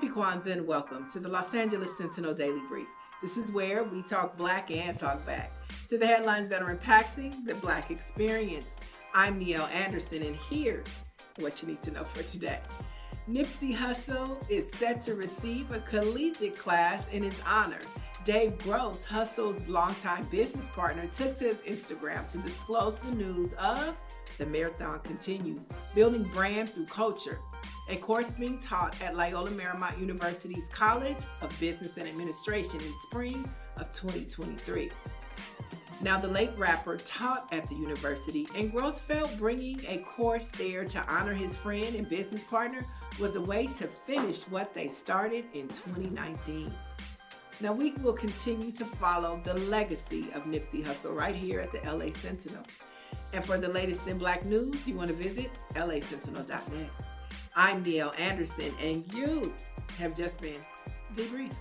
Happy Kwanzaa and welcome to the Los Angeles Sentinel Daily Brief. This is where we talk black and talk back to the headlines that are impacting the black experience. I'm Niele Anderson, and here's what you need to know for today. Nipsey Hussle is set to receive a collegiate class in his honor. Dave Gross, Hussle's longtime business partner, took to his Instagram to disclose the news of the marathon continues, building brand through culture a course being taught at Loyola Marymount University's College of Business and Administration in spring of 2023. Now, the late rapper taught at the university, and Gross felt bringing a course there to honor his friend and business partner was a way to finish what they started in 2019. Now, we will continue to follow the legacy of Nipsey Hussle right here at the LA Sentinel. And for the latest in black news, you want to visit lasentinel.net. I'm Niele Anderson, and you have just been debriefed.